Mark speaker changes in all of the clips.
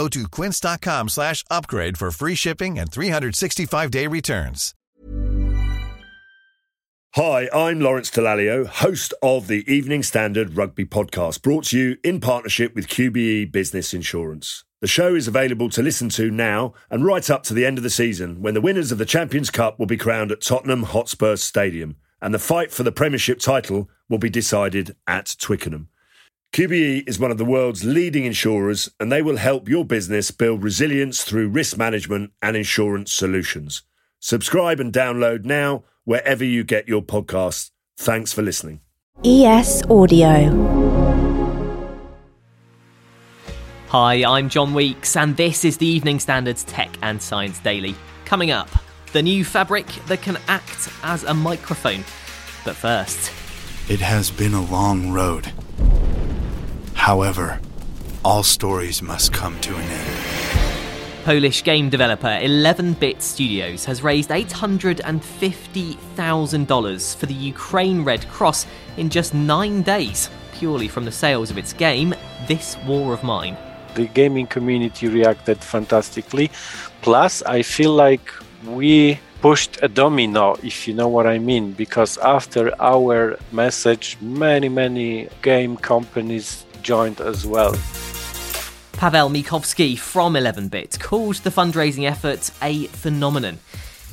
Speaker 1: Go to quince.com slash upgrade for free shipping and 365-day returns.
Speaker 2: Hi, I'm Lawrence Dallaglio, host of the Evening Standard Rugby Podcast, brought to you in partnership with QBE Business Insurance. The show is available to listen to now and right up to the end of the season when the winners of the Champions Cup will be crowned at Tottenham Hotspur Stadium and the fight for the Premiership title will be decided at Twickenham. QBE is one of the world's leading insurers and they will help your business build resilience through risk management and insurance solutions. Subscribe and download now wherever you get your podcasts. Thanks for listening.
Speaker 3: ES Audio.
Speaker 4: Hi, I'm John Weeks, and this is the Evening Standards Tech and Science Daily. Coming up, the new fabric that can act as a microphone. But first,
Speaker 5: It has been a long road. However, all stories must come to an end.
Speaker 4: Polish game developer 11 Bit Studios has raised $850,000 for the Ukraine Red Cross in just nine days, purely from the sales of its game, This War of Mine.
Speaker 6: the gaming community reacted fantastically. Plus, I feel like we pushed a domino, if you know what I mean, because after our message, many, many game companies joined as well.
Speaker 4: Pavel Miechowski from 11-Bit called the fundraising effort a phenomenon.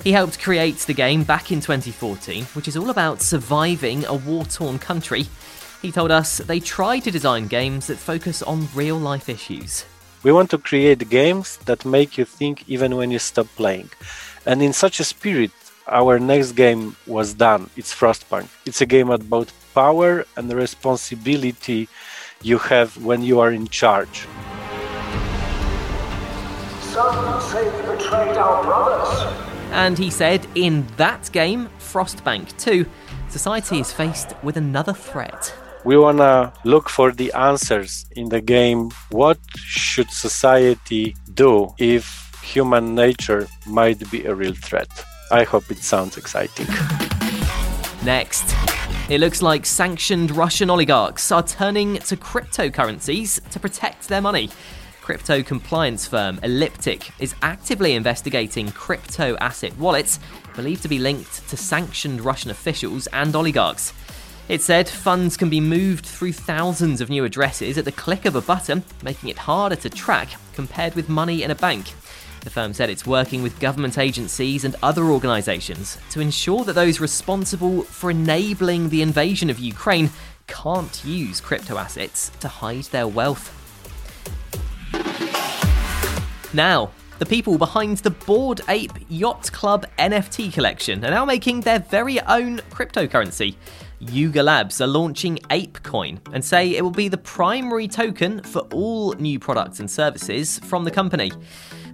Speaker 4: He helped create the game back in 2014, which is all about surviving a war-torn country. He told us they try to design games that focus on real-life issues.
Speaker 6: We want to create games that make you think even when you stop playing. And in such a spirit, our next game was done. It's Frostpunk. It's a game about power and responsibility you have when you are in charge.
Speaker 7: Some say we betrayed our brothers.
Speaker 4: And he said in that game, Frostpunk 2, society is faced with another threat.
Speaker 6: We want to look for the answers in the game. What should society do if human nature might be a real threat? I hope it sounds exciting.
Speaker 4: Next, it looks like sanctioned Russian oligarchs are turning to cryptocurrencies to protect their money. Crypto compliance firm Elliptic is actively investigating crypto asset wallets believed to be linked to sanctioned Russian officials and oligarchs. It said funds can be moved through thousands of new addresses at the click of a button, making it harder to track compared with money in a bank. The firm said it's working with government agencies and other organisations to ensure that those responsible for enabling the invasion of Ukraine can't use crypto assets to hide their wealth. Now, the people behind the Bored Ape Yacht Club NFT collection are now making their very own cryptocurrency. Yuga Labs are launching ApeCoin and say it will be the primary token for all new products and services from the company.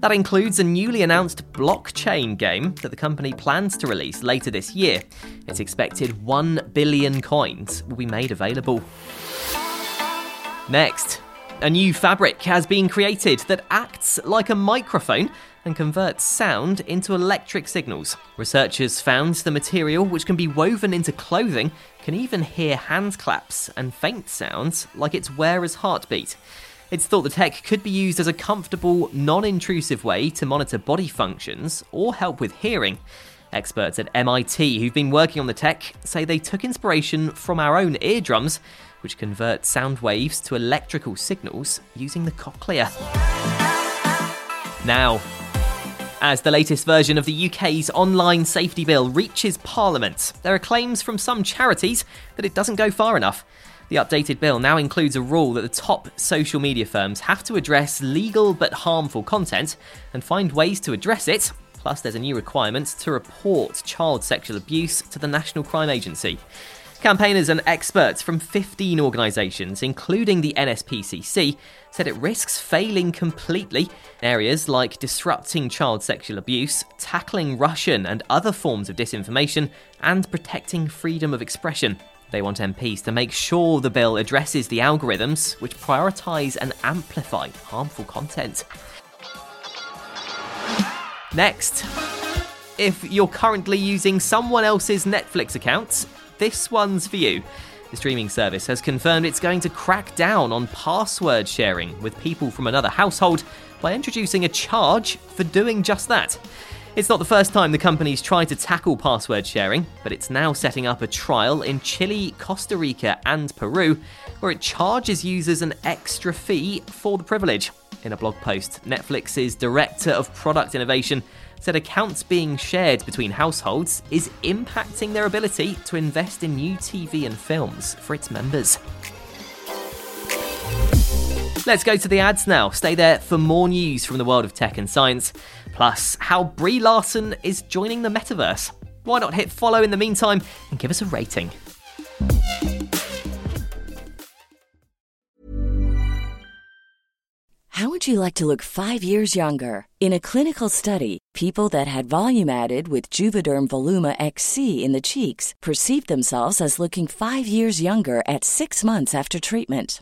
Speaker 4: That includes a newly announced blockchain game that the company plans to release later this year. It's expected 1 billion coins will be made available. Next, a new fabric has been created that acts like a microphone and converts sound into electric signals. Researchers found the material, which can be woven into clothing, can even hear hand claps and faint sounds like its wearer's heartbeat. It's thought the tech could be used as a comfortable, non intrusive way to monitor body functions or help with hearing. Experts at MIT who've been working on the tech say they took inspiration from our own eardrums, which convert sound waves to electrical signals using the cochlea. Now, as the latest version of the UK's online safety bill reaches Parliament, there are claims from some charities that it doesn't go far enough. The updated bill now includes a rule that the top social media firms have to address legal but harmful content and find ways to address it. Plus, there's a new requirement to report child sexual abuse to the National Crime Agency. Campaigners and experts from 15 organisations, including the NSPCC, said it risks failing completely in areas like disrupting child sexual abuse, tackling Russian and other forms of disinformation, and protecting freedom of expression. They want MPs to make sure the bill addresses the algorithms which prioritise and amplify harmful content. Next, if you're currently using someone else's Netflix account, this one's for you. The streaming service has confirmed it's going to crack down on password sharing with people from another household by introducing a charge for doing just that. It's not the first time the company's tried to tackle password sharing, but it's now setting up a trial in Chile, Costa Rica, and Peru where it charges users an extra fee for the privilege. In a blog post, Netflix's Director of Product Innovation said accounts being shared between households is impacting their ability to invest in new TV and films for its members. Let's go to the ads now. Stay there for more news from the world of tech and science, plus how Brie Larson is joining the metaverse. Why not hit follow in the meantime and give us a rating?
Speaker 8: How would you like to look five years younger? In a clinical study, people that had volume added with Juvederm Voluma XC in the cheeks perceived themselves as looking five years younger at six months after treatment.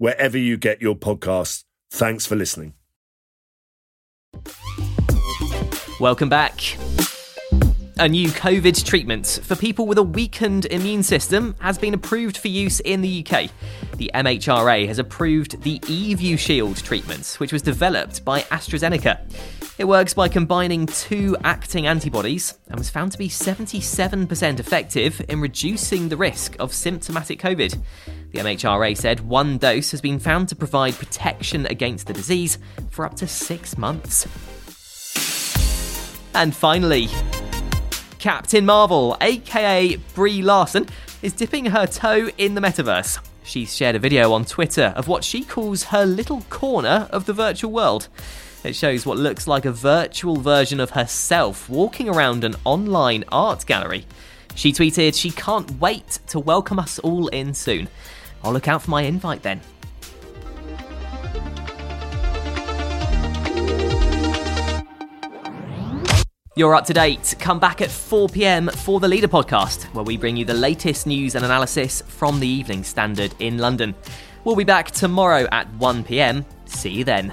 Speaker 2: wherever you get your podcasts. Thanks for listening.
Speaker 4: Welcome back. A new COVID treatment for people with a weakened immune system has been approved for use in the UK. The MHRA has approved the Evusheld treatment, which was developed by AstraZeneca. It works by combining two acting antibodies and was found to be 77% effective in reducing the risk of symptomatic COVID. The MHRA said one dose has been found to provide protection against the disease for up to six months. And finally, Captain Marvel, aka Brie Larson, is dipping her toe in the metaverse. She's shared a video on Twitter of what she calls her little corner of the virtual world. It shows what looks like a virtual version of herself walking around an online art gallery. She tweeted, She can't wait to welcome us all in soon. I'll look out for my invite then. You're up to date. Come back at 4 pm for the Leader podcast, where we bring you the latest news and analysis from the Evening Standard in London. We'll be back tomorrow at 1 pm. See you then.